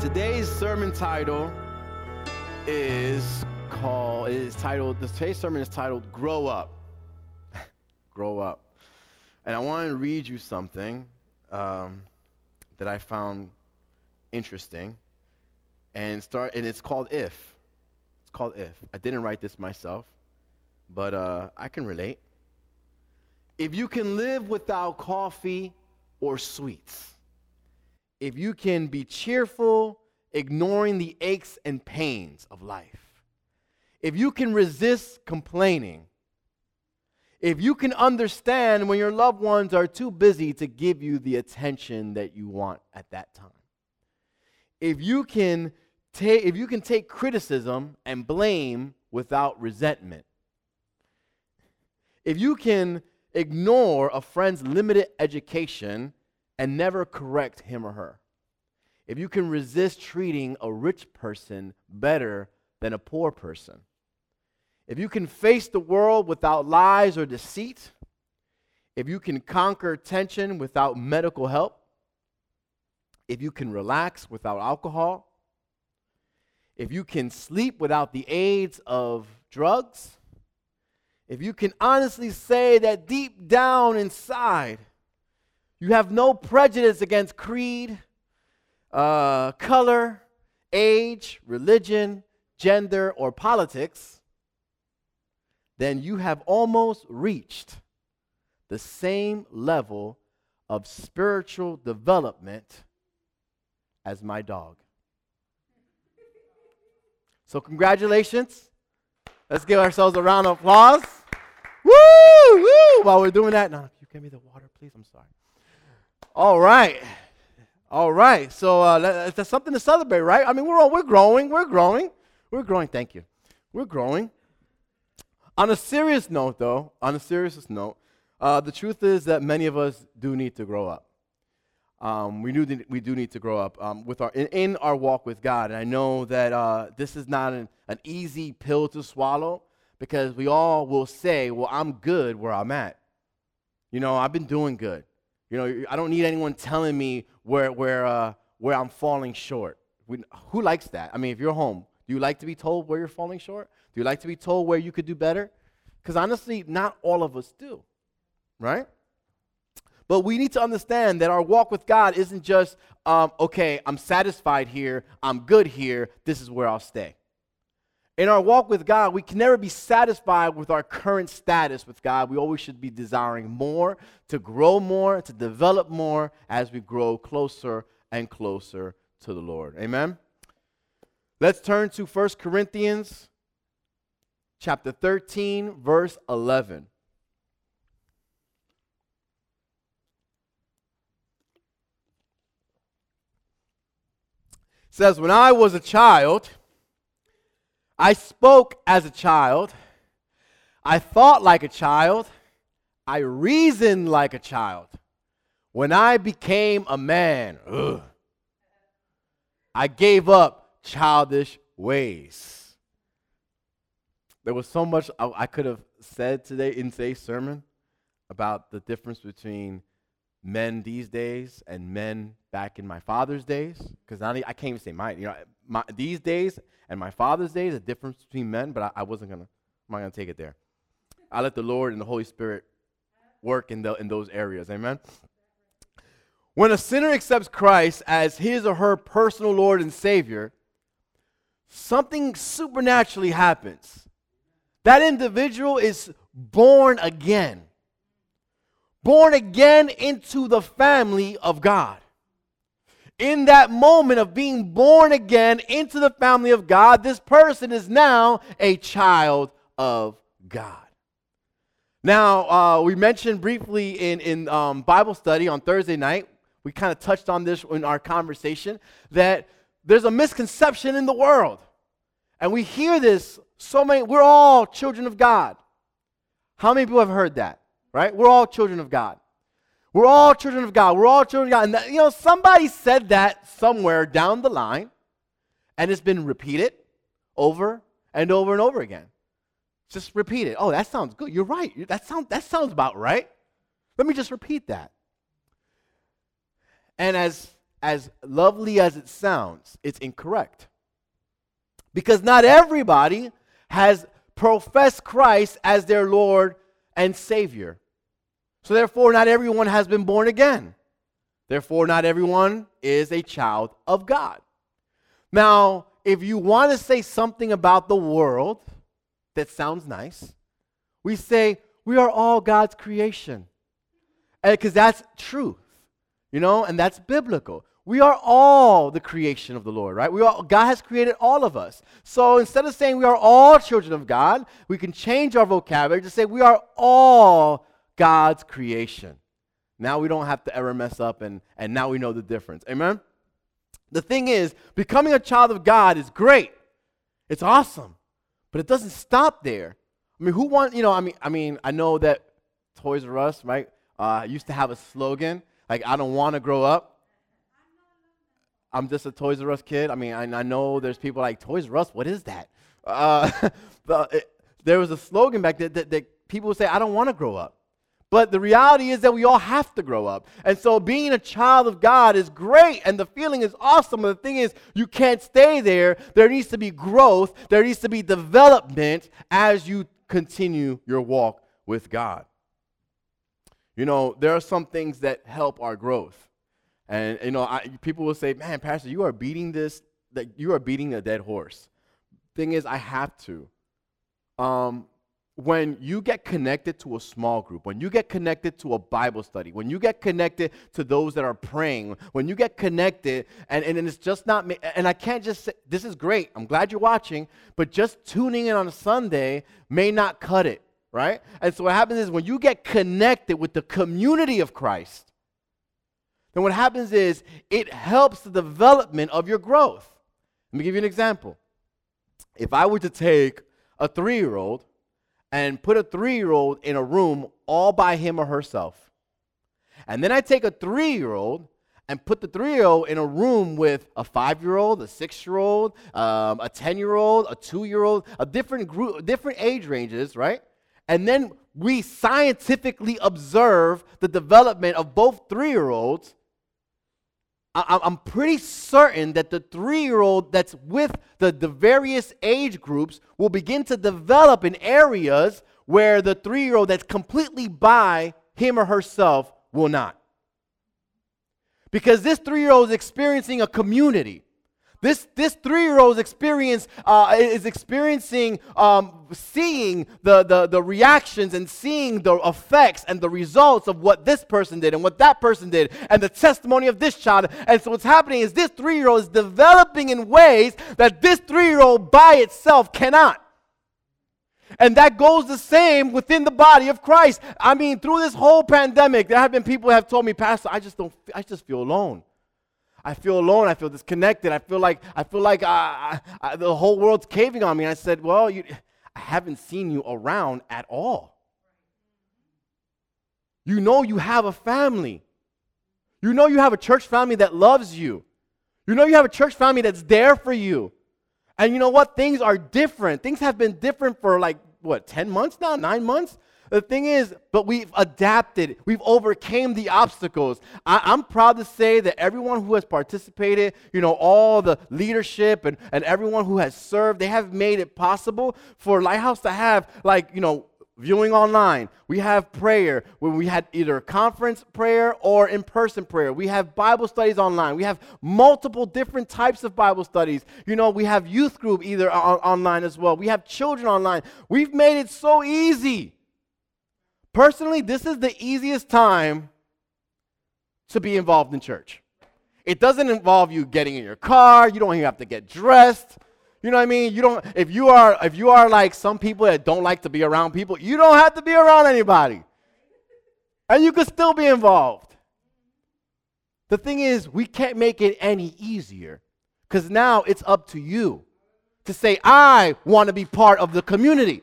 Today's sermon title is called is titled the today's sermon is titled Grow Up. Grow Up. And I want to read you something um, that I found interesting. And start and it's called If. It's called If. I didn't write this myself, but uh, I can relate. If you can live without coffee or sweets, if you can be cheerful, ignoring the aches and pains of life, if you can resist complaining, if you can understand when your loved ones are too busy to give you the attention that you want at that time, if you can take if you can take criticism and blame without resentment, if you can ignore a friend's limited education and never correct him or her. If you can resist treating a rich person better than a poor person. If you can face the world without lies or deceit. If you can conquer tension without medical help. If you can relax without alcohol. If you can sleep without the aids of drugs if you can honestly say that deep down inside, you have no prejudice against creed, uh, color, age, religion, gender, or politics, then you have almost reached the same level of spiritual development as my dog. So, congratulations. Let's give ourselves a round of applause. Woo! Woo! While we're doing that, now you give me the water, please? I'm sorry. All right. All right. So uh, that's something to celebrate, right? I mean, we're all, we're growing. We're growing. We're growing. Thank you. We're growing. On a serious note, though, on a serious note, uh, the truth is that many of us do need to grow up. Um, we, do, we do need to grow up um, with our, in, in, our walk with God. And I know that uh, this is not an, an easy pill to swallow because we all will say, well, I'm good where I'm at. You know, I've been doing good. You know, I don't need anyone telling me where, where, uh, where I'm falling short. We, who likes that? I mean, if you're home, do you like to be told where you're falling short? Do you like to be told where you could do better? Because honestly, not all of us do, right? But we need to understand that our walk with God isn't just, um, okay, I'm satisfied here, I'm good here, this is where I'll stay. In our walk with God, we can never be satisfied with our current status with God. We always should be desiring more, to grow more, to develop more as we grow closer and closer to the Lord. Amen. Let's turn to 1 Corinthians chapter 13 verse 11. It says when I was a child, I spoke as a child. I thought like a child. I reasoned like a child. When I became a man, ugh, I gave up childish ways. There was so much I, I could have said today in today's sermon about the difference between men these days and men back in my father's days. Because I can't even say mine. You know, my, these days and my father's days, a difference between men, but I, I wasn't gonna, I'm not gonna take it there. I let the Lord and the Holy Spirit work in, the, in those areas. Amen. When a sinner accepts Christ as his or her personal Lord and Savior, something supernaturally happens. That individual is born again, born again into the family of God in that moment of being born again into the family of God, this person is now a child of God. Now, uh, we mentioned briefly in, in um, Bible study on Thursday night, we kind of touched on this in our conversation, that there's a misconception in the world. And we hear this so many, we're all children of God. How many people have heard that? Right? We're all children of God. We're all children of God. We're all children of God. And that, you know, somebody said that somewhere down the line, and it's been repeated over and over and over again. Just repeat it. Oh, that sounds good. You're right. That sounds that sounds about right. Let me just repeat that. And as as lovely as it sounds, it's incorrect. Because not everybody has professed Christ as their Lord and Savior. So, therefore, not everyone has been born again. Therefore, not everyone is a child of God. Now, if you want to say something about the world that sounds nice, we say we are all God's creation. Because that's truth, you know, and that's biblical. We are all the creation of the Lord, right? We are, God has created all of us. So instead of saying we are all children of God, we can change our vocabulary to say we are all God's creation. Now we don't have to ever mess up, and, and now we know the difference. Amen? The thing is, becoming a child of God is great. It's awesome. But it doesn't stop there. I mean, who wants, you know, I mean, I mean, I know that Toys R Us, right, uh, used to have a slogan, like, I don't want to grow up. I'm just a Toys R Us kid. I mean, I, I know there's people like, Toys R Us, what is that? Uh, it, there was a slogan back then that, that people would say, I don't want to grow up. But the reality is that we all have to grow up. And so being a child of God is great and the feeling is awesome. But the thing is, you can't stay there. There needs to be growth, there needs to be development as you continue your walk with God. You know, there are some things that help our growth. And, you know, I, people will say, man, Pastor, you are beating this, that you are beating a dead horse. Thing is, I have to. Um, when you get connected to a small group, when you get connected to a Bible study, when you get connected to those that are praying, when you get connected, and, and it's just not, me, and I can't just say, this is great, I'm glad you're watching, but just tuning in on a Sunday may not cut it, right? And so what happens is when you get connected with the community of Christ, then what happens is it helps the development of your growth. Let me give you an example. If I were to take a three year old and put a three year old in a room all by him or herself. And then I take a three year old and put the three year old in a room with a five year old, a six year old, um, a 10 year old, a two year old, a different group, different age ranges, right? And then we scientifically observe the development of both three year olds I, am pretty certain that the three year old that's with the, the various age groups will begin to develop in areas where the three year old that's completely by him or herself will not. Because this three year old is experiencing a community. This, this three-year-old's experience uh, is experiencing, um, seeing the, the, the reactions and seeing the effects and the results of what this person did and what that person did and the testimony of this child. And so what's happening is this three-year-old is developing in ways that this three-year-old by itself cannot. And that goes the same within the body of Christ. I mean, through this whole pandemic, there have been people who have told me, Pastor, I just don't, I just feel alone. I feel alone. I feel disconnected. I feel like I feel like I, the whole world's caving on me. And I said, "Well, you, I haven't seen you around at all. You know you have a family. You know you have a church family that loves you. You know you have a church family that's there for you. And you know what? Things are different. Things have been different for like what, 10 months now, 9 months? The thing is, but we've adapted, we've overcame the obstacles. I, am proud to say that everyone who has participated, you know, all the leadership and, and everyone who has served, they have made it possible for Lighthouse to have, like, you know, viewing online. We have prayer when we had either conference prayer or in person prayer. We have Bible studies online. We have multiple different types of Bible studies. You know, we have youth group either on, online as well. We have children online. We've made it so easy. Personally, this is the easiest time to be involved in church. It doesn't involve you getting in your car, you don't even have to get dressed. You know what I mean? You don't if you are if you are like some people that don't like to be around people, you don't have to be around anybody. And you can still be involved. The thing is, we can't make it any easier cuz now it's up to you to say I want to be part of the community.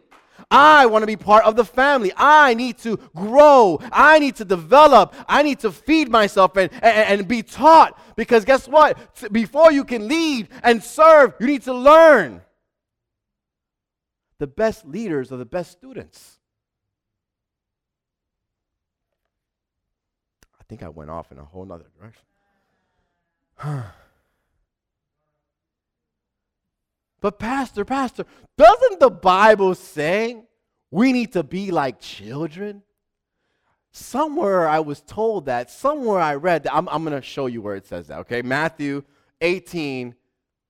I want to be part of the family. I need to grow. I need to develop. I need to feed myself and, and, and be taught. Because guess what? Before you can lead and serve, you need to learn. The best leaders are the best students. I think I went off in a whole nother direction. but, Pastor, Pastor, doesn't the Bible say we need to be like children? Somewhere I was told that, somewhere I read that. I'm, I'm going to show you where it says that, okay? Matthew 18,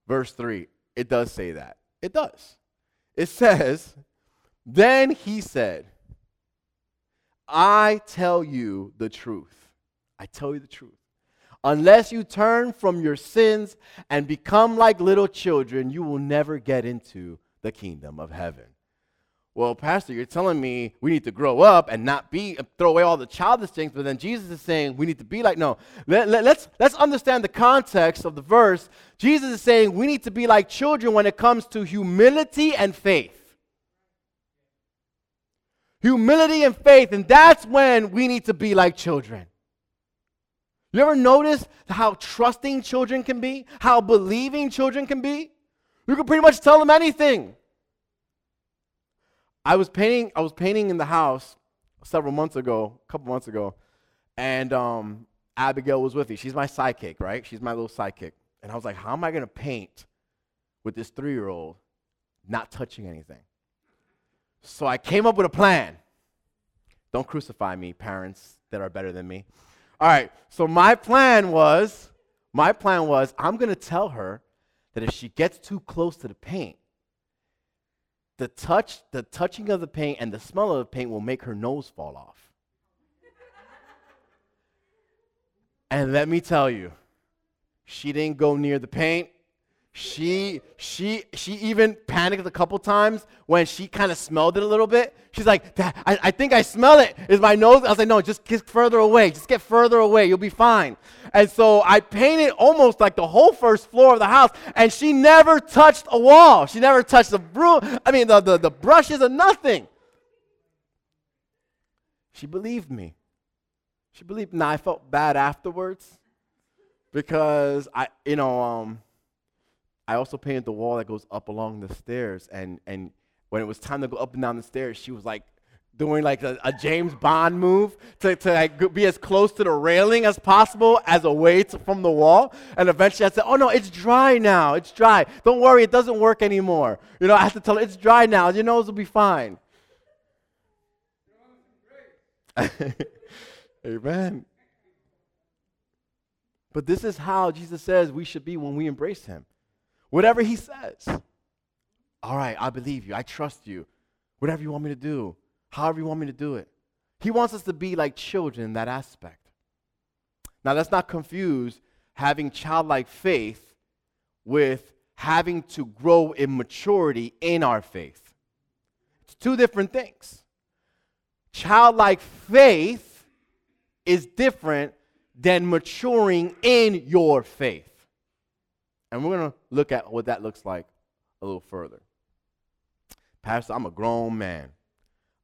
verse 3. It does say that. It does. It says, Then he said, I tell you the truth. I tell you the truth. Unless you turn from your sins and become like little children, you will never get into the kingdom of heaven. Well, Pastor, you're telling me we need to grow up and not be throw away all the childish things, but then Jesus is saying we need to be like no. Let, let, let's let's understand the context of the verse. Jesus is saying we need to be like children when it comes to humility and faith. Humility and faith, and that's when we need to be like children. You ever notice how trusting children can be? How believing children can be? You can pretty much tell them anything. I was painting. I was painting in the house several months ago, a couple months ago, and um, Abigail was with me. She's my sidekick, right? She's my little sidekick. And I was like, how am I going to paint with this three-year-old not touching anything? So I came up with a plan. Don't crucify me, parents that are better than me. All right. So my plan was, my plan was, I'm going to tell her that if she gets too close to the paint, the touch, the touching of the paint and the smell of the paint will make her nose fall off. and let me tell you, she didn't go near the paint. She she she even panicked a couple times when she kind of smelled it a little bit. She's like, I, I think I smell it. Is my nose? I was like, no, just get further away. Just get further away. You'll be fine. And so I painted almost like the whole first floor of the house, and she never touched a wall. She never touched the broom. I mean, the, the, the brushes or nothing. She believed me. She believed. Now I felt bad afterwards because I, you know, um, I also painted the wall that goes up along the stairs. And, and when it was time to go up and down the stairs, she was like doing like a, a James Bond move to, to like be as close to the railing as possible as away to, from the wall. And eventually I said, Oh no, it's dry now. It's dry. Don't worry, it doesn't work anymore. You know, I have to tell her, It's dry now. Your nose will be fine. Amen. But this is how Jesus says we should be when we embrace him. Whatever he says. All right, I believe you. I trust you. Whatever you want me to do, however you want me to do it. He wants us to be like children in that aspect. Now, let's not confuse having childlike faith with having to grow in maturity in our faith. It's two different things. Childlike faith is different than maturing in your faith. And we're going to look at what that looks like a little further. Pastor, I'm a grown man.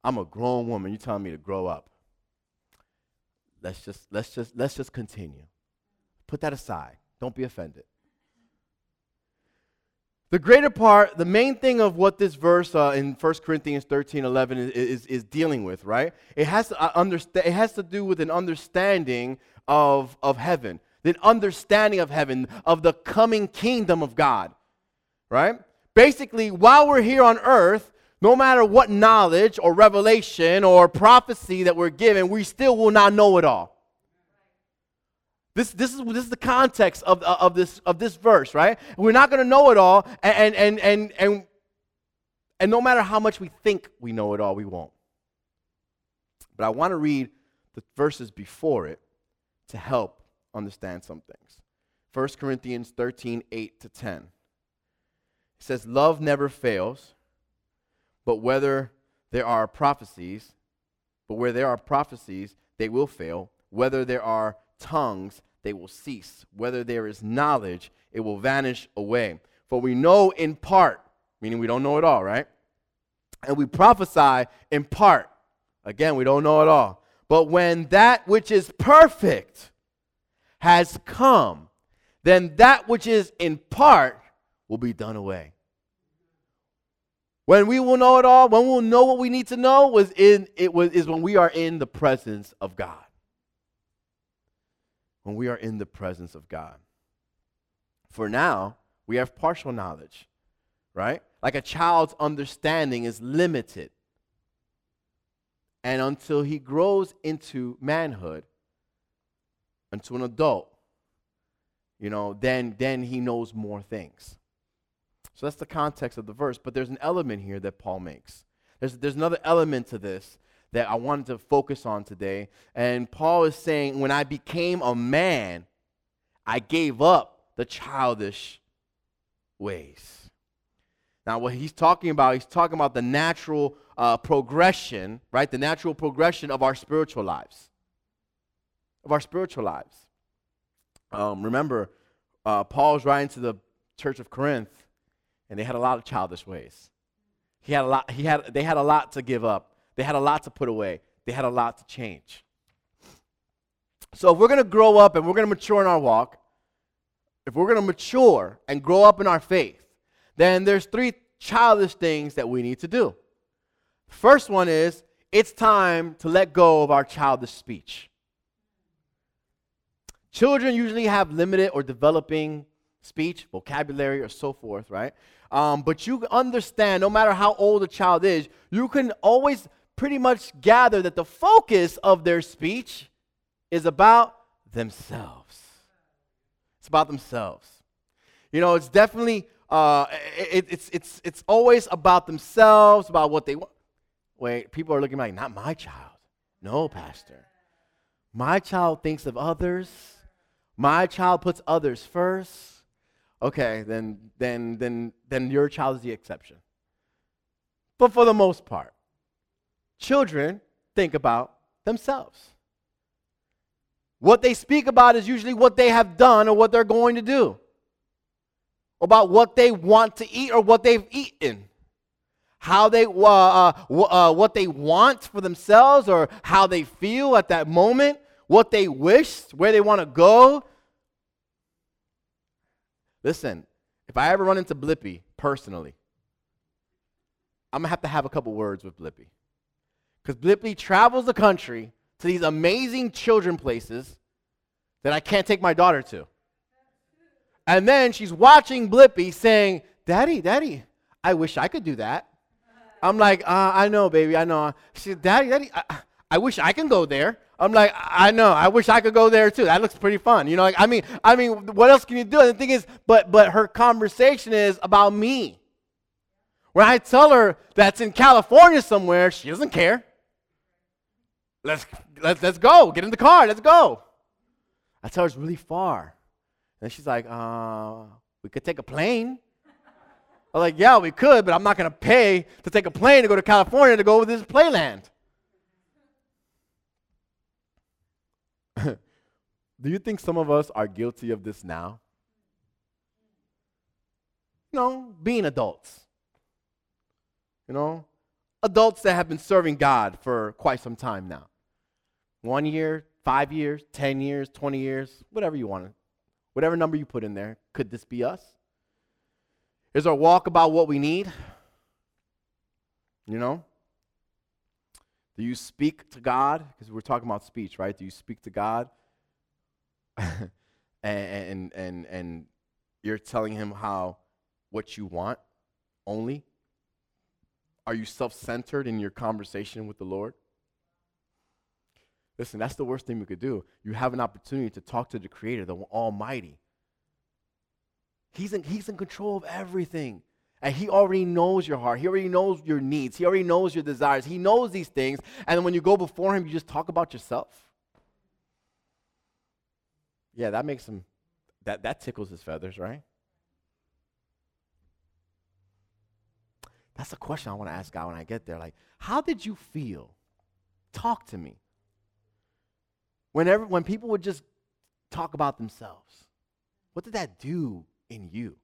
I'm a grown woman. You're telling me to grow up. Let's just let's just let's just continue. Put that aside. Don't be offended. The greater part, the main thing of what this verse uh, in 1 Corinthians 13, 11 is, is, is dealing with, right? It has, to, uh, understand, it has to do with an understanding of, of heaven the understanding of heaven, of the coming kingdom of God, right? Basically, while we're here on earth, no matter what knowledge or revelation or prophecy that we're given, we still will not know it all. This, this, is, this is the context of, uh, of, this, of this verse, right? We're not going to know it all, and, and, and, and, and no matter how much we think we know it all, we won't. But I want to read the verses before it to help understand some things. 1 Corinthians 13, 8 to 10. It says, Love never fails, but whether there are prophecies, but where there are prophecies, they will fail. Whether there are tongues, they will cease. Whether there is knowledge, it will vanish away. For we know in part, meaning we don't know it all, right? And we prophesy in part. Again, we don't know it all. But when that which is perfect, has come, then that which is in part will be done away. When we will know it all, when we'll know what we need to know, was in it was is when we are in the presence of God. When we are in the presence of God. For now, we have partial knowledge, right? Like a child's understanding is limited. And until he grows into manhood, into an adult, you know, then, then he knows more things. So that's the context of the verse. But there's an element here that Paul makes. There's, there's another element to this that I wanted to focus on today. And Paul is saying, when I became a man, I gave up the childish ways. Now, what he's talking about, he's talking about the natural uh, progression, right? The natural progression of our spiritual lives. Of our spiritual lives. Um, remember, uh, Paul's writing to the church of Corinth, and they had a lot of childish ways. He had a lot, he had, they had a lot to give up. They had a lot to put away. They had a lot to change. So if we're going to grow up and we're going to mature in our walk, if we're going to mature and grow up in our faith, then there's three childish things that we need to do. First one is it's time to let go of our childish speech. Children usually have limited or developing speech, vocabulary, or so forth, right? Um, but you understand, no matter how old a child is, you can always pretty much gather that the focus of their speech is about themselves. It's about themselves. You know, it's definitely uh, it, it's it's it's always about themselves, about what they want. Wait, people are looking like, not my child. No, pastor. My child thinks of others. My child puts others first. Okay, then then then then your child is the exception. But for the most part, children think about themselves. What they speak about is usually what they have done or what they're going to do, about what they want to eat or what they've eaten, how they, uh, uh, uh, what they want for themselves or how they feel at that moment, what they wish, where they want to go. Listen, if I ever run into Blippi personally, I'm gonna have to have a couple words with Blippi. Because Blippi travels the country to these amazing children places that I can't take my daughter to. And then she's watching Blippi saying, Daddy, Daddy, I wish I could do that. I'm like, uh, I know, baby, I know. She said, Daddy, Daddy, I, I wish I can go there. I'm like, I know, I wish I could go there too. That looks pretty fun. You know, like, I mean, I mean, what else can you do? And the thing is, but but her conversation is about me. When I tell her that's in California somewhere, she doesn't care. Let's, let's, let's go. Get in the car. Let's go. I tell her it's really far. And she's like, uh, we could take a plane. I'm like, yeah, we could, but I'm not to pay to take a plane to go to California to go with this playland. Do you think some of us are guilty of this now? No, being adults. You know, adults that have been serving God for quite some time now. One year, five years, 10 years, 20 years, whatever you want. Whatever number you put in there. Could this be us? Is our walk about what we need? You know? Do you speak to God? Because we're talking about speech, right? Do you speak to God? and, and, and, you're telling him how, what you want only? Are you self centered in your conversation with the Lord? Listen, that's the worst thing we could do. You have an opportunity to talk to the Creator, the Almighty. He's in, he's in control of everything. And He already knows your heart. He already knows your needs. He already knows your desires. He knows these things. And when you go before Him, you just talk about yourself. Yeah, that makes him, that, that tickles his feathers, right? That's a question I want to ask God when I get there. Like, how did you feel? Talk to me. Whenever, when people would just talk about themselves, what did that do in you?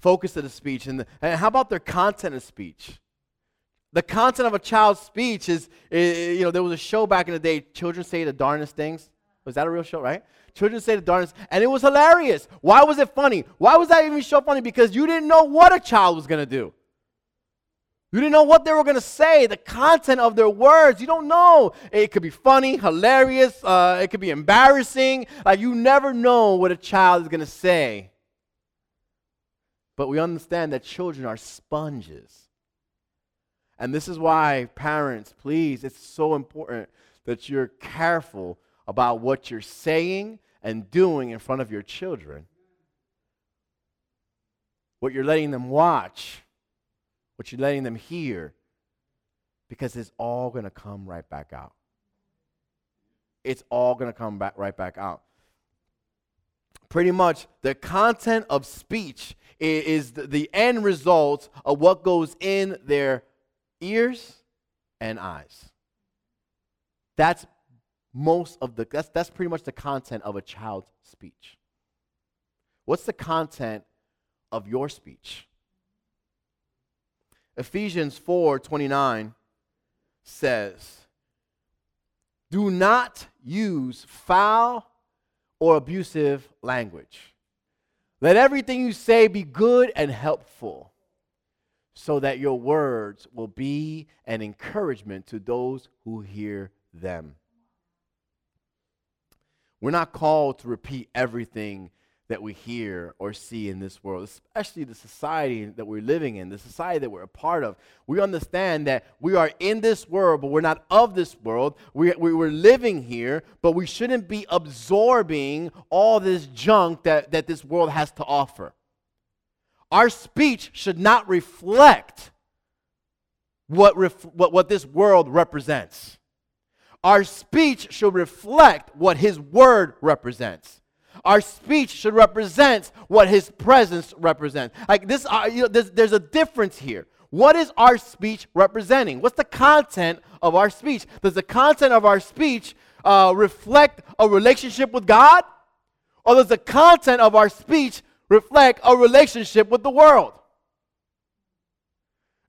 Focus of the speech. And, the, and how about their content of speech? The content of a child's speech is, is, you know, there was a show back in the day, Children Say the Darnest Things. Was that a real show, right? Children Say the Darnest, and it was hilarious. Why was it funny? Why was that even show funny? Because you didn't know what a child was going to do. You didn't know what they were going to say, the content of their words. You don't know. It could be funny, hilarious, uh, it could be embarrassing. Like, you never know what a child is going to say. But we understand that children are sponges. And this is why, parents, please, it's so important that you're careful about what you're saying and doing in front of your children. What you're letting them watch what you're letting them hear, because it's all going to come right back out. It's all going to come back right back out. Pretty much, the content of speech is the, end result of what goes in their ears and eyes. That's most of the that's that's pretty much the content of a child's speech. What's the content of your speech? Ephesians 4 29 says, Do not use foul or abusive language. Let everything you say be good and helpful, so that your words will be an encouragement to those who hear them. We're not called to repeat everything that we hear or see in this world, especially the society that we're living in, the society that we're a part of. We understand that we are in this world, but we're not of this world. We, we, we're living here, but we shouldn't be absorbing all this junk that, that this world has to offer. Our speech should not reflect what, ref, what, what this world represents. Our speech should reflect what His Word represents. Our speech should represent what his presence represents. Like this, uh, you know, there's, a difference here. What is our speech representing? What's the content of our speech? Does the content of our speech uh, reflect a relationship with God? Or does the content of our speech reflect a relationship with the world?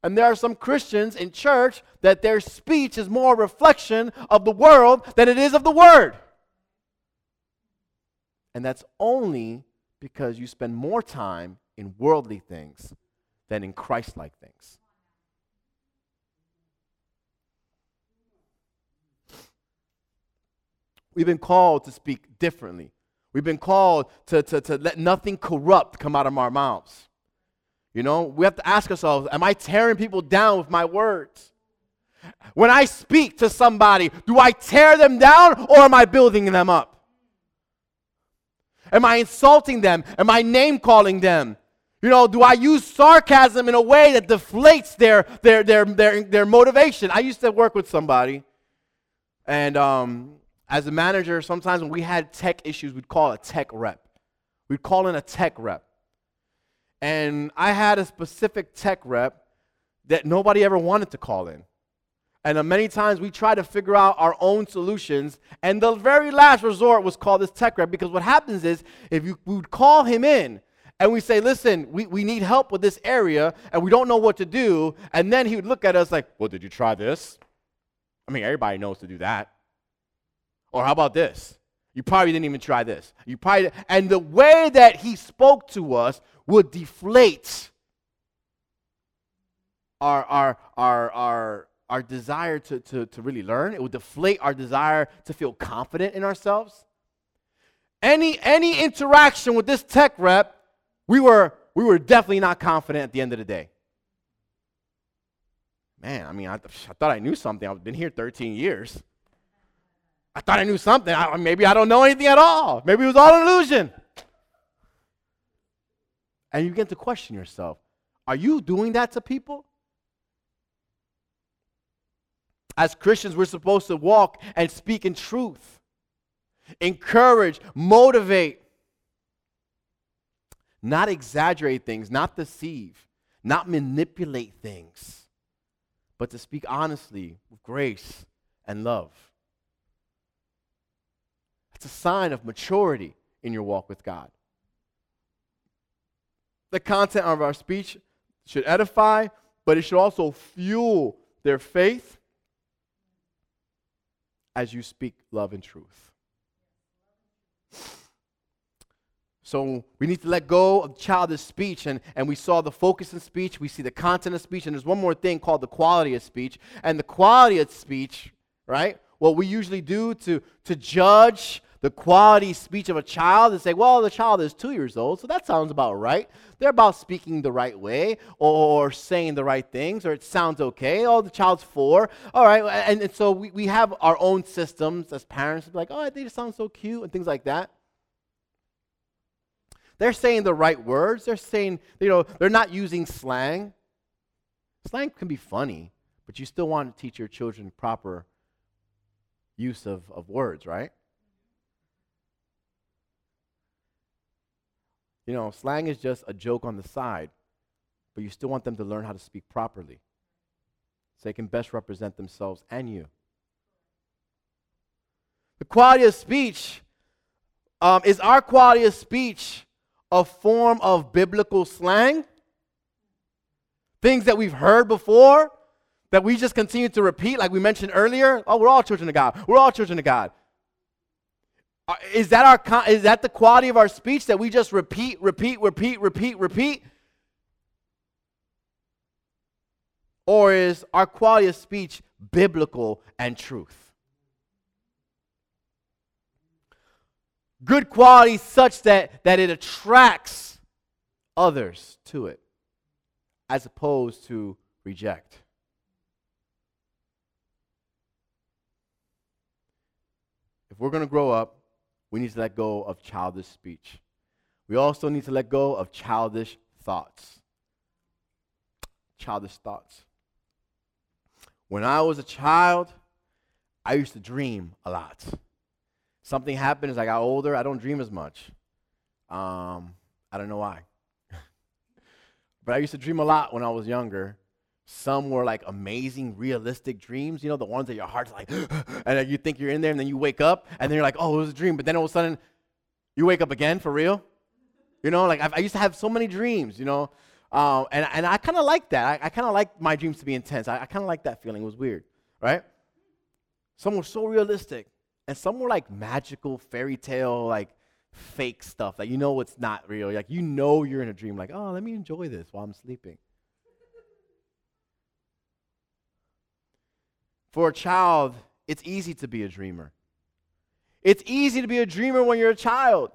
And there are some Christians in church that their speech is more a reflection of the world than it is of the Word. And that's only because you spend more time in worldly things than in Christ like things. We've been called to speak differently. We've been called to, to, to let nothing corrupt come out of our mouths. You know, we have to ask ourselves Am I tearing people down with my words? When I speak to somebody, do I tear them down or am I building them up? Am I insulting them? Am I name calling them? You know, do I use sarcasm in a way that deflates their, their, their, their, their motivation? I used to work with somebody, and um, as a manager, sometimes when we had tech issues, we'd call a tech rep. We'd call in a tech rep. And I had a specific tech rep that nobody ever wanted to call in. And uh, many times we try to figure out our own solutions. And the very last resort was called this tech rep because what happens is if you would call him in and we say, listen, we, we need help with this area and we don't know what to do. And then he would look at us like, well, did you try this? I mean, everybody knows to do that. Or how about this? You probably didn't even try this. You probably and the way that he spoke to us would deflate our our our our our desire to, to, to really learn. It would deflate our desire to feel confident in ourselves. Any, any interaction with this tech rep, we were, we were definitely not confident at the end of the day. Man, I mean, I, I thought I knew something. I've been here 13 years. I thought I knew something. I, maybe I don't know anything at all. Maybe it was all an illusion. And you begin to question yourself Are you doing that to people? As Christians, we're supposed to walk and speak in truth, encourage, motivate, not exaggerate things, not deceive, not manipulate things, but to speak honestly with grace and love. It's a sign of maturity in your walk with God. The content of our speech should edify, but it should also fuel their faith as you speak love and truth. So we need to let go of childish speech. And, and we saw the focus in speech, we see the content of speech, and there's one more thing called the quality of speech. And the quality of speech, right? What we usually do to, to judge the quality speech of a child and say, well, the child is two years old, so that sounds about right. They're about speaking the right way or saying the right things, or it sounds okay. Oh, the child's four. All right. And, and so we, we have our own systems as parents, like, oh, they just sound so cute and things like that. They're saying the right words. They're saying, you know, they're not using slang. Slang can be funny, but you still want to teach your children proper use of, of words, right? You know, slang is just a joke on the side, but you still want them to learn how to speak properly so they can best represent themselves and you. The quality of speech um, is our quality of speech a form of biblical slang? Things that we've heard before that we just continue to repeat, like we mentioned earlier. Oh, we're all children of God. We're all children of God. Uh, is that our is that the quality of our speech that we just repeat, repeat, repeat, repeat, repeat? Or is our quality of speech biblical and truth? good quality such that, that it attracts others to it, as opposed to reject. If we're going to grow up, we need to let go of childish speech. We also need to let go of childish thoughts. Childish thoughts. When I was a child, I used to dream a lot something happened as I got older. I don't dream as much. Um, I don't know why. but I used to dream a lot when I was younger. Some were like amazing, realistic dreams, you know, the ones that your heart's like, and you think you're in there, and then you wake up, and then you're like, oh, it was a dream. But then all of a sudden, you wake up again for real. You know, like I've, i used to have so many dreams, you know, um, and, and I kind of like that. I, I kind of like my dreams to be intense. I, I kind of like that feeling. It was weird, right? Some were so realistic and some were like magical fairy tale like fake stuff that you know it's not real like you know you're in a dream like oh let me enjoy this while i'm sleeping for a child it's easy to be a dreamer it's easy to be a dreamer when you're a child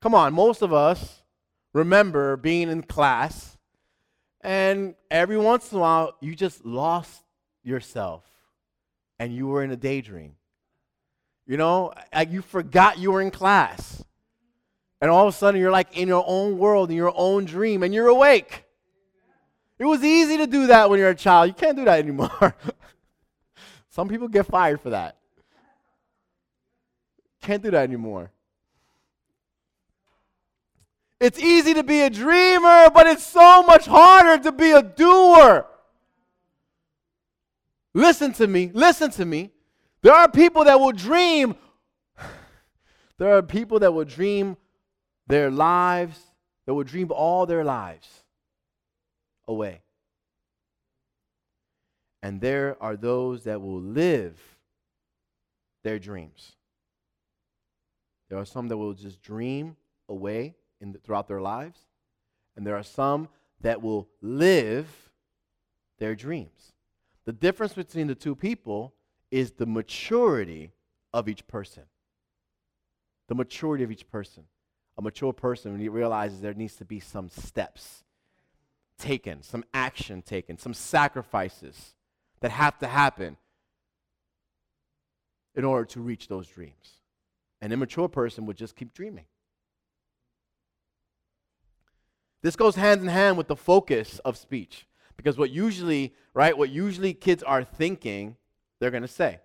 come on most of us remember being in class and every once in a while you just lost yourself and you were in a daydream you know, you forgot you were in class. And all of a sudden you're like in your own world, in your own dream, and you're awake. It was easy to do that when you're a child. You can't do that anymore. Some people get fired for that. Can't do that anymore. It's easy to be a dreamer, but it's so much harder to be a doer. Listen to me. Listen to me. There are people that will dream. There are people that will dream their lives, that will dream all their lives away. And there are those that will live their dreams. There are some that will just dream away the, throughout their lives, and there are some that will live their dreams. The difference between the two people is the maturity of each person. The maturity of each person. A mature person when he realizes there needs to be some steps taken, some action taken, some sacrifices that have to happen in order to reach those dreams. An immature person would just keep dreaming. This goes hand in hand with the focus of speech. Because what usually, right, what usually kids are thinking they're going to say,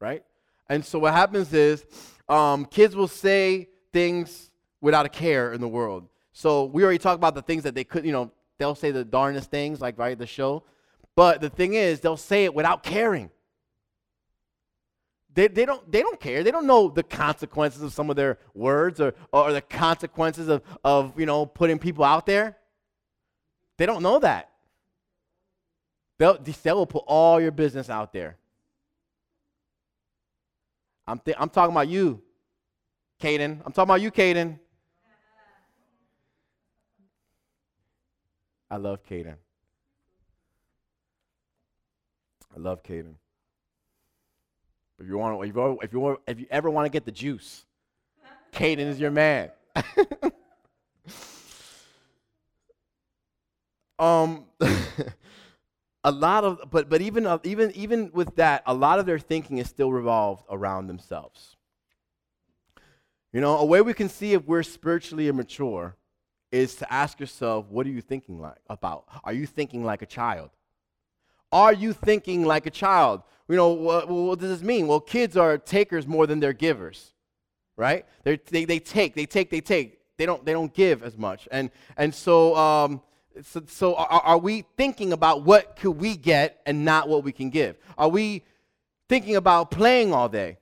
right? And so what happens is um, kids will say things without a care in the world. So we already talked about the things that they could, you know, they'll say the darnest things, like, right, the show. But the thing is, they'll say it without caring. They, they, don't, they don't care. They don't know the consequences of some of their words or, or the consequences of, of, you know, putting people out there. They don't know that. They'll, they will put all your business out there. I'm, th- I'm talking about you, Caden. I'm talking about you, Caden. I love Caden. I love Caden. If you want, if you, if you, if you ever want to get the juice, Caden is your man. um, a lot of, but but even uh, even even with that, a lot of their thinking is still revolved around themselves. You know, a way we can see if we're spiritually immature is to ask yourself, what are you thinking like about? Are you thinking like a child? Are you thinking like a child? You know, what, what does this mean? Well, kids are takers more than they're givers, right? They're, they they take, they take, they take. They don't they don't give as much, and and so um, so, so are, are we thinking about what could we get and not what we can give? Are we thinking about playing all day?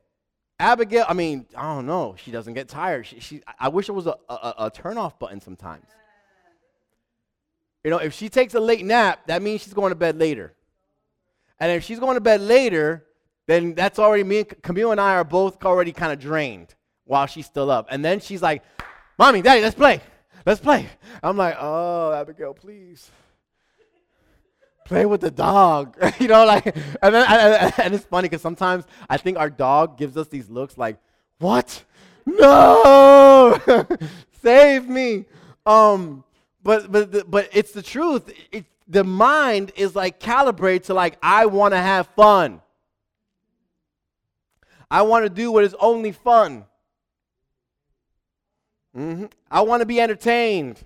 Abigail, I mean, I don't know. She doesn't get tired. She, she, I wish it was a, a, a turn off button sometimes. You know, if she takes a late nap, that means she's going to bed later. And if she's going to bed later, then that's already me. and Camille and I are both already kind of drained while she's still up. And then she's like, Mommy, Daddy, let's play. Let's play. I'm like, Oh, Abigail, please play with the dog, you know, like, and then, and, and it's funny because sometimes I think our dog gives us these looks like, what? No, save me. Um, but but but it's the truth. It, the mind is like calibrated to like I want to have fun. I want to do what is only fun. Mm-hmm. I want to be entertained.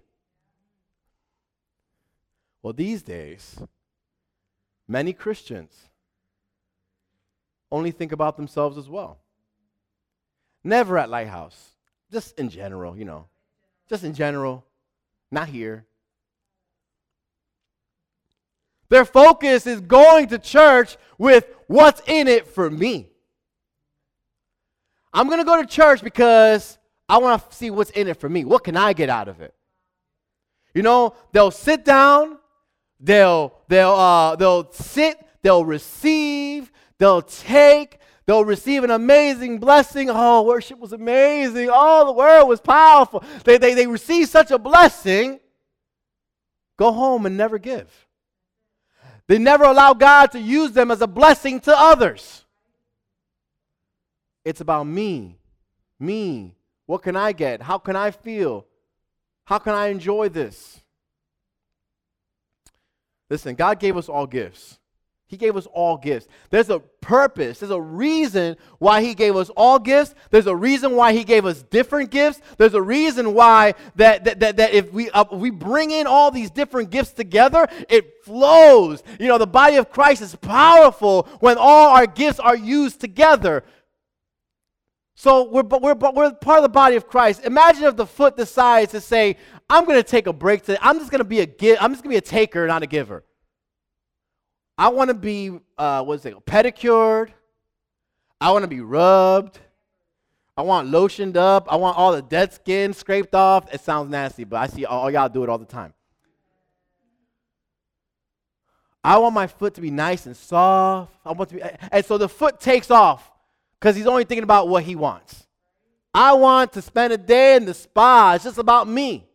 Well, these days, Many Christians only think about themselves as well. Never at Lighthouse, just in general, you know, just in general, not here. Their focus is going to church with what's in it for me. I'm going to go to church because I want to see what's in it for me. What can I get out of it? You know, they'll sit down They'll, they'll, uh, they'll sit, they'll receive, they'll take, they'll receive an amazing blessing. Oh, worship was amazing. Oh, the word was powerful. They, they, they receive such a blessing, go home and never give. They never allow God to use them as a blessing to others. It's about me, me. What can I get? How can I feel? How can I enjoy this? Listen, God gave us all gifts. He gave us all gifts. There's a purpose, there's a reason why He gave us all gifts. There's a reason why He gave us different gifts. There's a reason why that, that, that, that if we, uh, we bring in all these different gifts together, it flows. You know, the body of Christ is powerful when all our gifts are used together. So we're, we're, we're part of the body of Christ. Imagine if the foot decides to say, I'm going to take a break today. I'm just going to be a give. I'm just going to be a taker, not a giver. I want to be, uh, what's it, pedicured. I want to be rubbed. I want lotioned up. I want all the dead skin scraped off. It sounds nasty, but I see all y'all do it all the time. I want my foot to be nice and soft. I want to be, and so the foot takes off because he's only thinking about what he wants. I want to spend a day in the spa. It's just about me.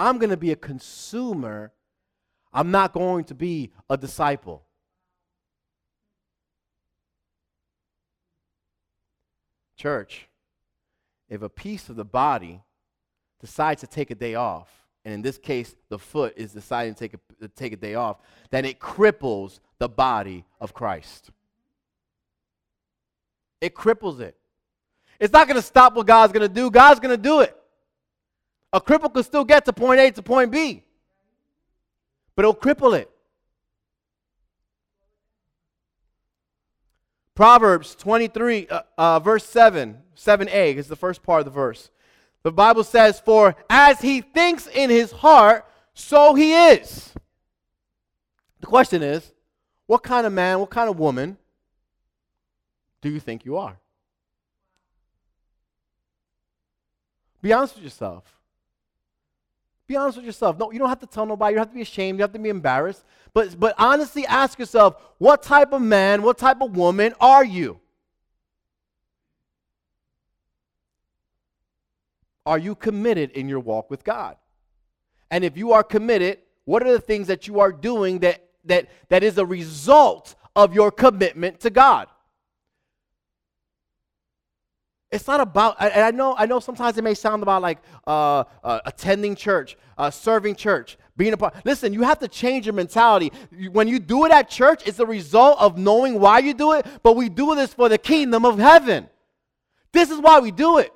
I'm going to be a consumer. I'm not going to be a disciple. Church, if a piece of the body decides to take a day off, and in this case, the foot is deciding to take a, take a day off, then it cripples the body of Christ. It cripples it. It's not going to stop what God's going to do. God's going to do it. A cripple can still get to point A to point B, but it'll cripple it. Proverbs 23, uh, uh, verse 7, 7a is the first part of the verse. The Bible says, For as he thinks in his heart, so he is. The question is, what kind of man, what kind of woman do you think you are? Be honest with yourself. Be honest with yourself. No, you don't have to tell nobody. You don't have to be ashamed. You have to be embarrassed. But, but honestly, ask yourself what type of man, what type of woman are you? Are you committed in your walk with God? And if you are committed, what are the things that you are doing that, that, that is a result of your commitment to God? It's not about, and I know, I know sometimes it may sound about like uh, uh, attending church, uh, serving church, being a part. Listen, you have to change your mentality. When you do it at church, it's a result of knowing why you do it, but we do this for the kingdom of heaven. This is why we do it.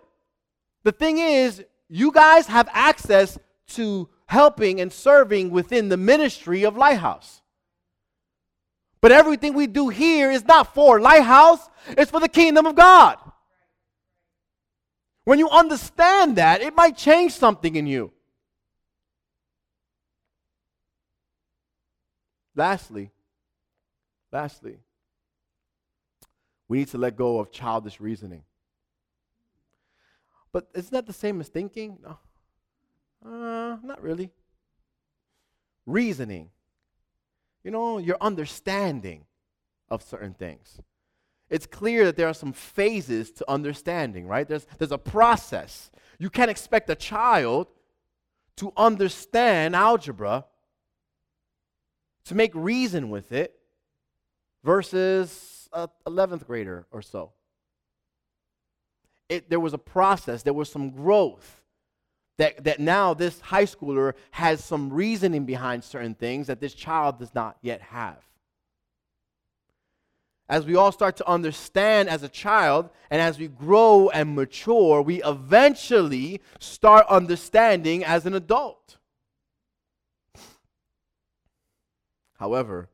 The thing is, you guys have access to helping and serving within the ministry of Lighthouse. But everything we do here is not for Lighthouse, it's for the kingdom of God. When you understand that, it might change something in you. Lastly, lastly, we need to let go of childish reasoning. But isn't that the same as thinking? No. Uh, not really. Reasoning. You know, your understanding of certain things it's clear that there are some phases to understanding, right? There's, there's a process. You can't expect a child to understand algebra, to make reason with it, versus a 11th grader or so. It, there was a process, there was some growth. That, that now this high schooler has some reasoning behind certain things that this child does not yet have as we all start to understand as a child and as we grow and mature, we eventually start understanding as an adult. However,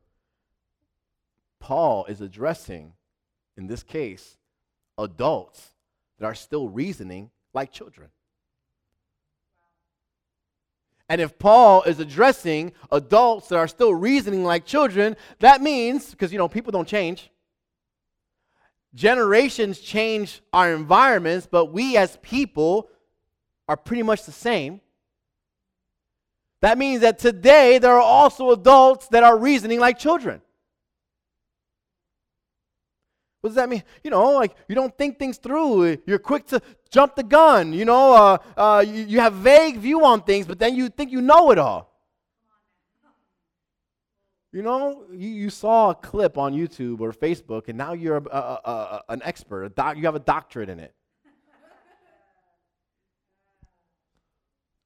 Paul is addressing, in this case, adults that are still reasoning like children. And if Paul is addressing adults that are still reasoning like children, that means, because you know, people don't change, Generations change our environments, but we as people are pretty much the same. That means that today there are also adults that are reasoning like children. What does that mean? You know, like you don't think things through. You're quick to jump the gun. You know, uh, uh, you, you have vague view on things, but then you think you know it all. You know, you, you saw a clip on YouTube or Facebook, and now you're a, a, a, an expert. Doc, you have a doctorate in it.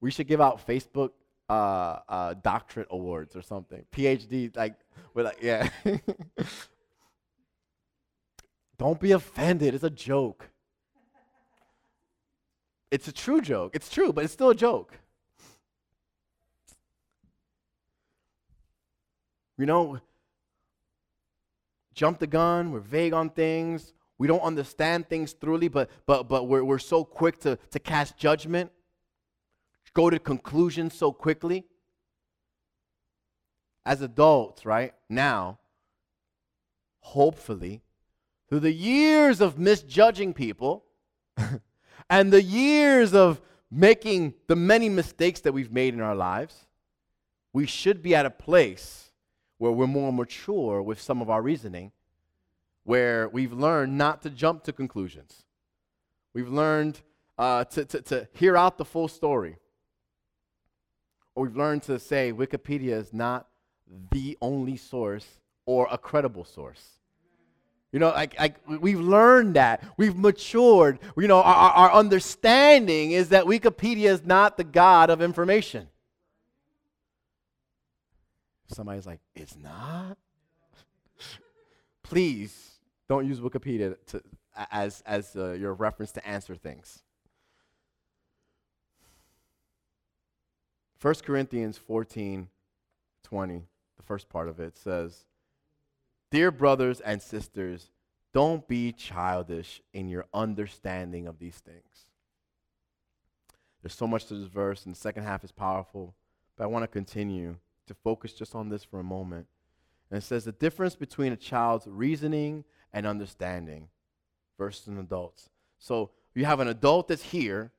we should give out Facebook uh, uh, doctorate awards or something. PhD, like, with like, yeah. Don't be offended. It's a joke. It's a true joke. It's true, but it's still a joke. You know, jump the gun, we're vague on things, we don't understand things thoroughly, but but but we're we're so quick to, to cast judgment, go to conclusions so quickly. As adults, right? Now, hopefully, through the years of misjudging people and the years of making the many mistakes that we've made in our lives, we should be at a place where we're more mature with some of our reasoning, where we've learned not to jump to conclusions. We've learned uh, to, to, to hear out the full story. Or we've learned to say Wikipedia is not the only source or a credible source. You know, like, like we've learned that. We've matured. You know, our, our understanding is that Wikipedia is not the God of information. Somebody's like, it's not? Please don't use Wikipedia to, as, as uh, your reference to answer things. 1 Corinthians 14 20, the first part of it says, Dear brothers and sisters, don't be childish in your understanding of these things. There's so much to this verse, and the second half is powerful, but I want to continue to focus just on this for a moment. And it says the difference between a child's reasoning and understanding versus an adult's. So you have an adult that's here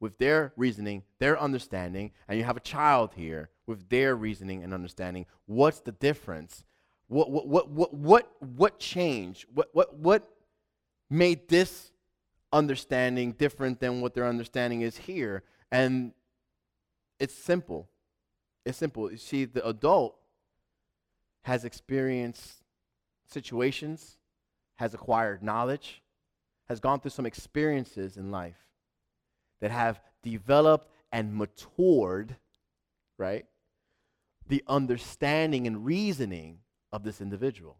with their reasoning, their understanding, and you have a child here with their reasoning and understanding. What's the difference? What what what what what, what changed? What what what made this understanding different than what their understanding is here. And it's simple. It's simple. You see, the adult has experienced situations, has acquired knowledge, has gone through some experiences in life that have developed and matured, right? The understanding and reasoning of this individual.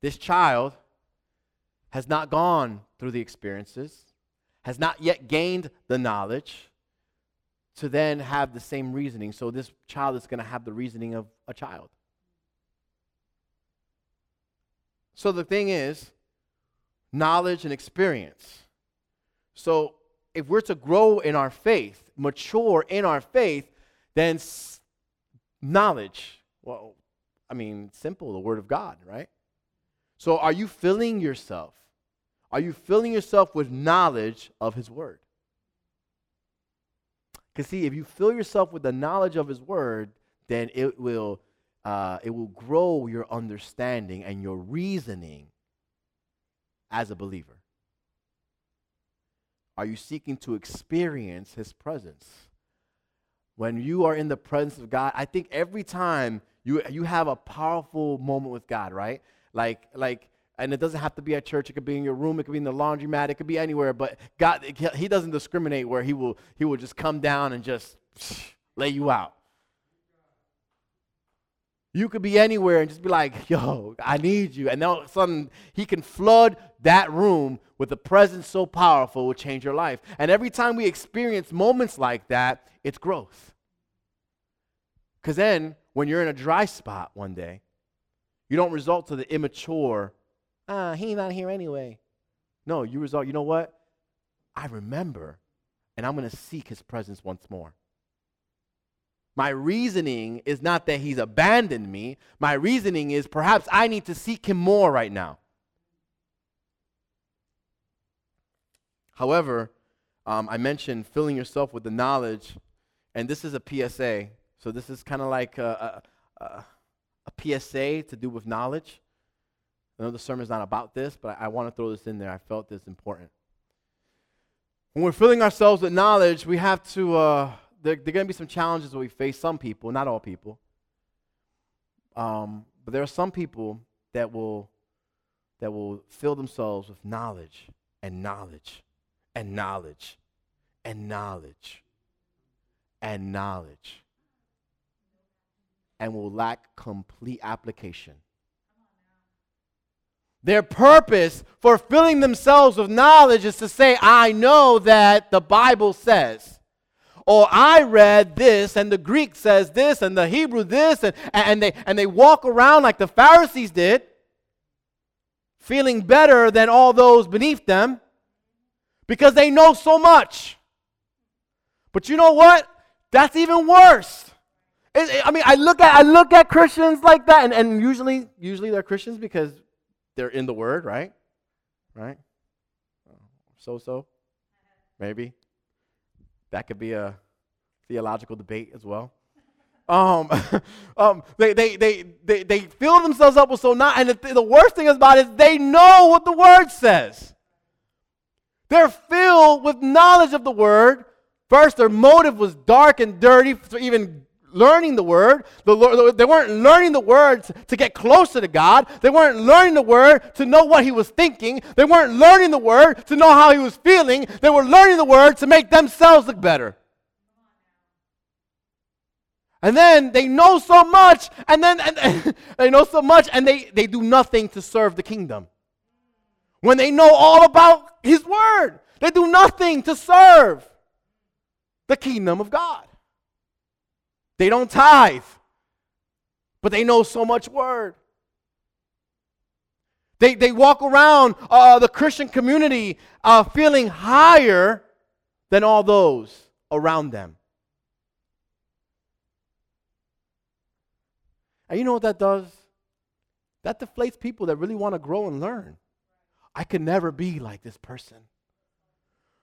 This child has not gone through the experiences, has not yet gained the knowledge to then have the same reasoning. So this child is going to have the reasoning of a child. So the thing is, knowledge and experience. So if we're to grow in our faith, mature in our faith, then s- knowledge, well, I mean, simple, the Word of God, right? So are you filling yourself? Are you filling yourself with knowledge of His Word? Because see, if you fill yourself with the knowledge of His Word, then it will uh, it will grow your understanding and your reasoning as a believer. Are you seeking to experience His presence? When you are in the presence of God, I think every time you you have a powerful moment with God, right? Like like and it doesn't have to be at church. It could be in your room. It could be in the laundromat. It could be anywhere. But God, He doesn't discriminate where He will He will just come down and just lay you out. You could be anywhere and just be like, "Yo, I need you," and then all of a sudden He can flood that room with a presence so powerful, it will change your life. And every time we experience moments like that, it's growth. Because then, when you're in a dry spot one day, you don't result to the immature ah, he not here anyway. No, you result, you know what? I remember, and I'm going to seek his presence once more. My reasoning is not that he's abandoned me. My reasoning is perhaps I need to seek him more right now. However, um, I mentioned filling yourself with the knowledge, and this is a PSA. So this is kind of like a, a, a, a PSA to do with knowledge. I know the sermon's not about this, but I, I want to throw this in there. I felt this important. When we're filling ourselves with knowledge, we have to, uh, there, there are going to be some challenges that we face, some people, not all people. Um, but there are some people that will, that will fill themselves with knowledge and knowledge and knowledge and knowledge and knowledge and will lack complete application. Their purpose for filling themselves with knowledge is to say, I know that the Bible says. Or I read this, and the Greek says this, and the Hebrew this, and, and, they, and they walk around like the Pharisees did, feeling better than all those beneath them because they know so much. But you know what? That's even worse. I mean, I look at I look at Christians like that, and, and usually usually they're Christians because they're in the Word, right? Right? So so, maybe. That could be a theological debate as well. Um, um, they, they, they, they, they fill themselves up with so not, and the, the worst thing about it is they know what the Word says. They're filled with knowledge of the Word. First, their motive was dark and dirty, so even learning the word. The Lord, They weren't learning the words to get closer to God. They weren't learning the word to know what he was thinking. They weren't learning the word to know how he was feeling. They were learning the word to make themselves look better. And then they know so much, and then and, and they know so much, and they, they do nothing to serve the kingdom. When they know all about his word, they do nothing to serve the kingdom of God. They don't tithe, but they know so much word. They, they walk around uh, the Christian community uh, feeling higher than all those around them. And you know what that does? That deflates people that really want to grow and learn. I could never be like this person.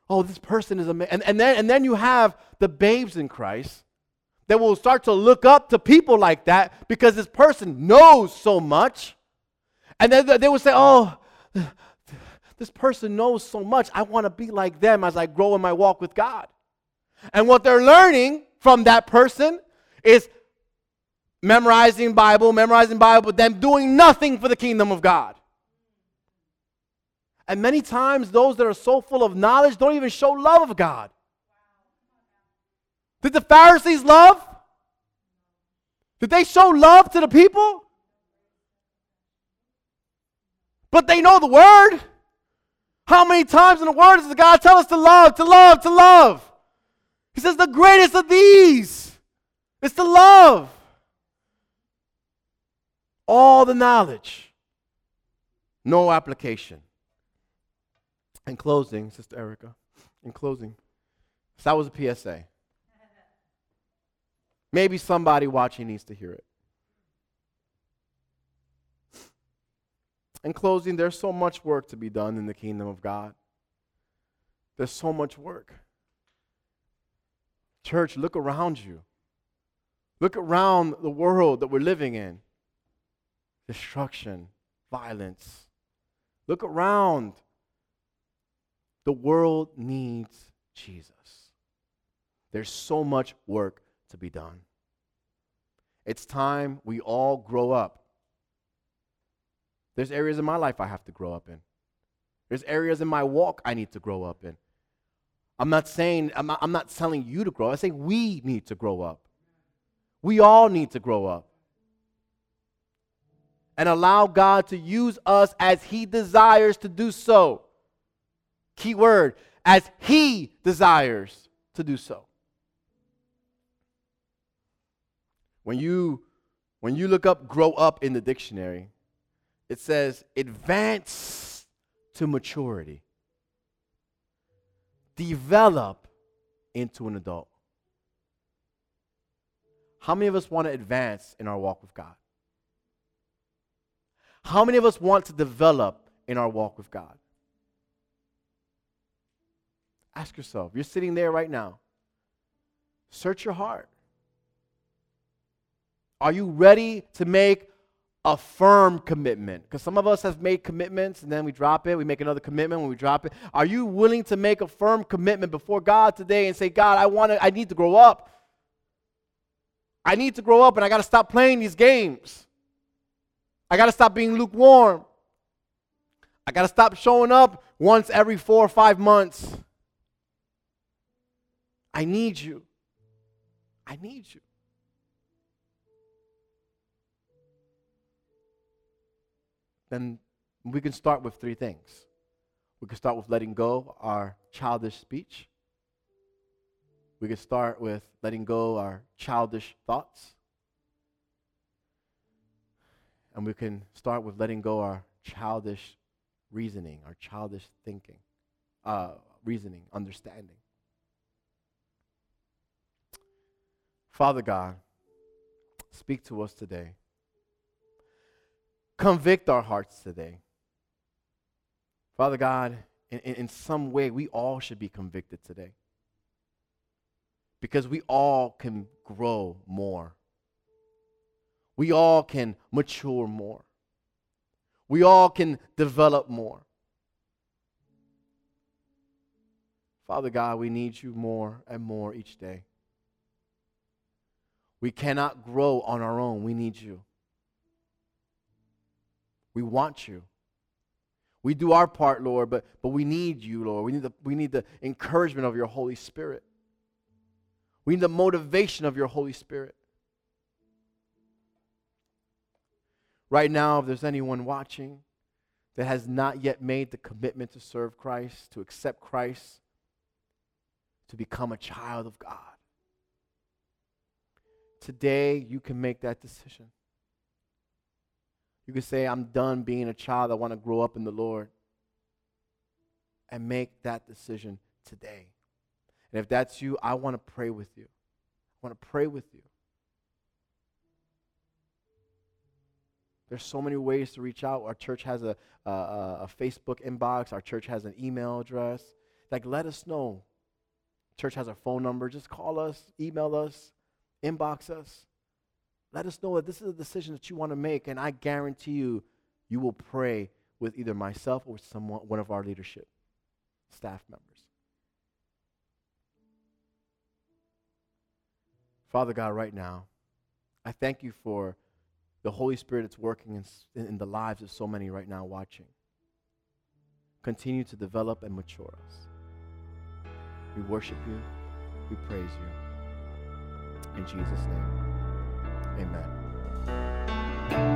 Oh, this person is amazing. And, and, then, and then you have the babes in Christ that will start to look up to people like that because this person knows so much. And then they will say, oh, this person knows so much. I want to be like them as I grow in my walk with God. And what they're learning from that person is memorizing Bible, memorizing Bible, but them doing nothing for the kingdom of God. And many times, those that are so full of knowledge don't even show love of God. Did the Pharisees love? Did they show love to the people? But they know the word. How many times in the word does God tell us to love, to love, to love? He says the greatest of these is to love. All the knowledge, no application. In closing, Sister Erica, in closing, so that was a PSA. Maybe somebody watching needs to hear it. In closing, there's so much work to be done in the kingdom of God. There's so much work. Church, look around you. Look around the world that we're living in destruction, violence. Look around the world needs Jesus. There's so much work to be done. It's time we all grow up. There's areas in my life I have to grow up in. There's areas in my walk I need to grow up in. I'm not saying, I'm not, I'm not telling you to grow. I'm saying we need to grow up. We all need to grow up. And allow God to use us as He desires to do so. Key word, as He desires to do so. When you when you look up grow up in the dictionary, it says advance to maturity. Develop into an adult. How many of us want to advance in our walk with God? How many of us want to develop in our walk with God? Ask yourself. You're sitting there right now. Search your heart. Are you ready to make a firm commitment? Because some of us have made commitments and then we drop it. We make another commitment when we drop it. Are you willing to make a firm commitment before God today and say, God, I want to, I need to grow up. I need to grow up and I got to stop playing these games. I got to stop being lukewarm. I got to stop showing up once every four or five months. I need you. I need you. Then we can start with three things. We can start with letting go our childish speech. We can start with letting go our childish thoughts. And we can start with letting go our childish reasoning, our childish thinking, uh, reasoning, understanding. Father God, speak to us today. Convict our hearts today. Father God, in, in, some way, we all should be convicted today. Because we all can grow more. We all can mature more. We all can develop more. Father God, we need you more and more each day. We cannot grow on our own. We need you. We want you. We do our part, Lord, but, but we need you, Lord. We need, the, we need the encouragement of your Holy Spirit. We need the motivation of your Holy Spirit. Right now, if there's anyone watching that has not yet made the commitment to serve Christ, to accept Christ, to become a child of God, Today, you can make that decision. You can say, I'm done being a child. I want to grow up in the Lord. And make that decision today. And if that's you, I want to pray with you. I want to pray with you. There's so many ways to reach out. Our church has a, a, a, Facebook inbox. Our church has an email address. Like, let us know. Church has our phone number. Just call us, email us inbox us. Let us know that this is a decision that you want to make, and I guarantee you, you will pray with either myself or someone, one of our leadership staff members. Father God, right now, I thank you for the Holy Spirit that's working in, in the lives of so many right now watching. Continue to develop and mature us. We worship you. We praise you. In Jesus' name, Amen.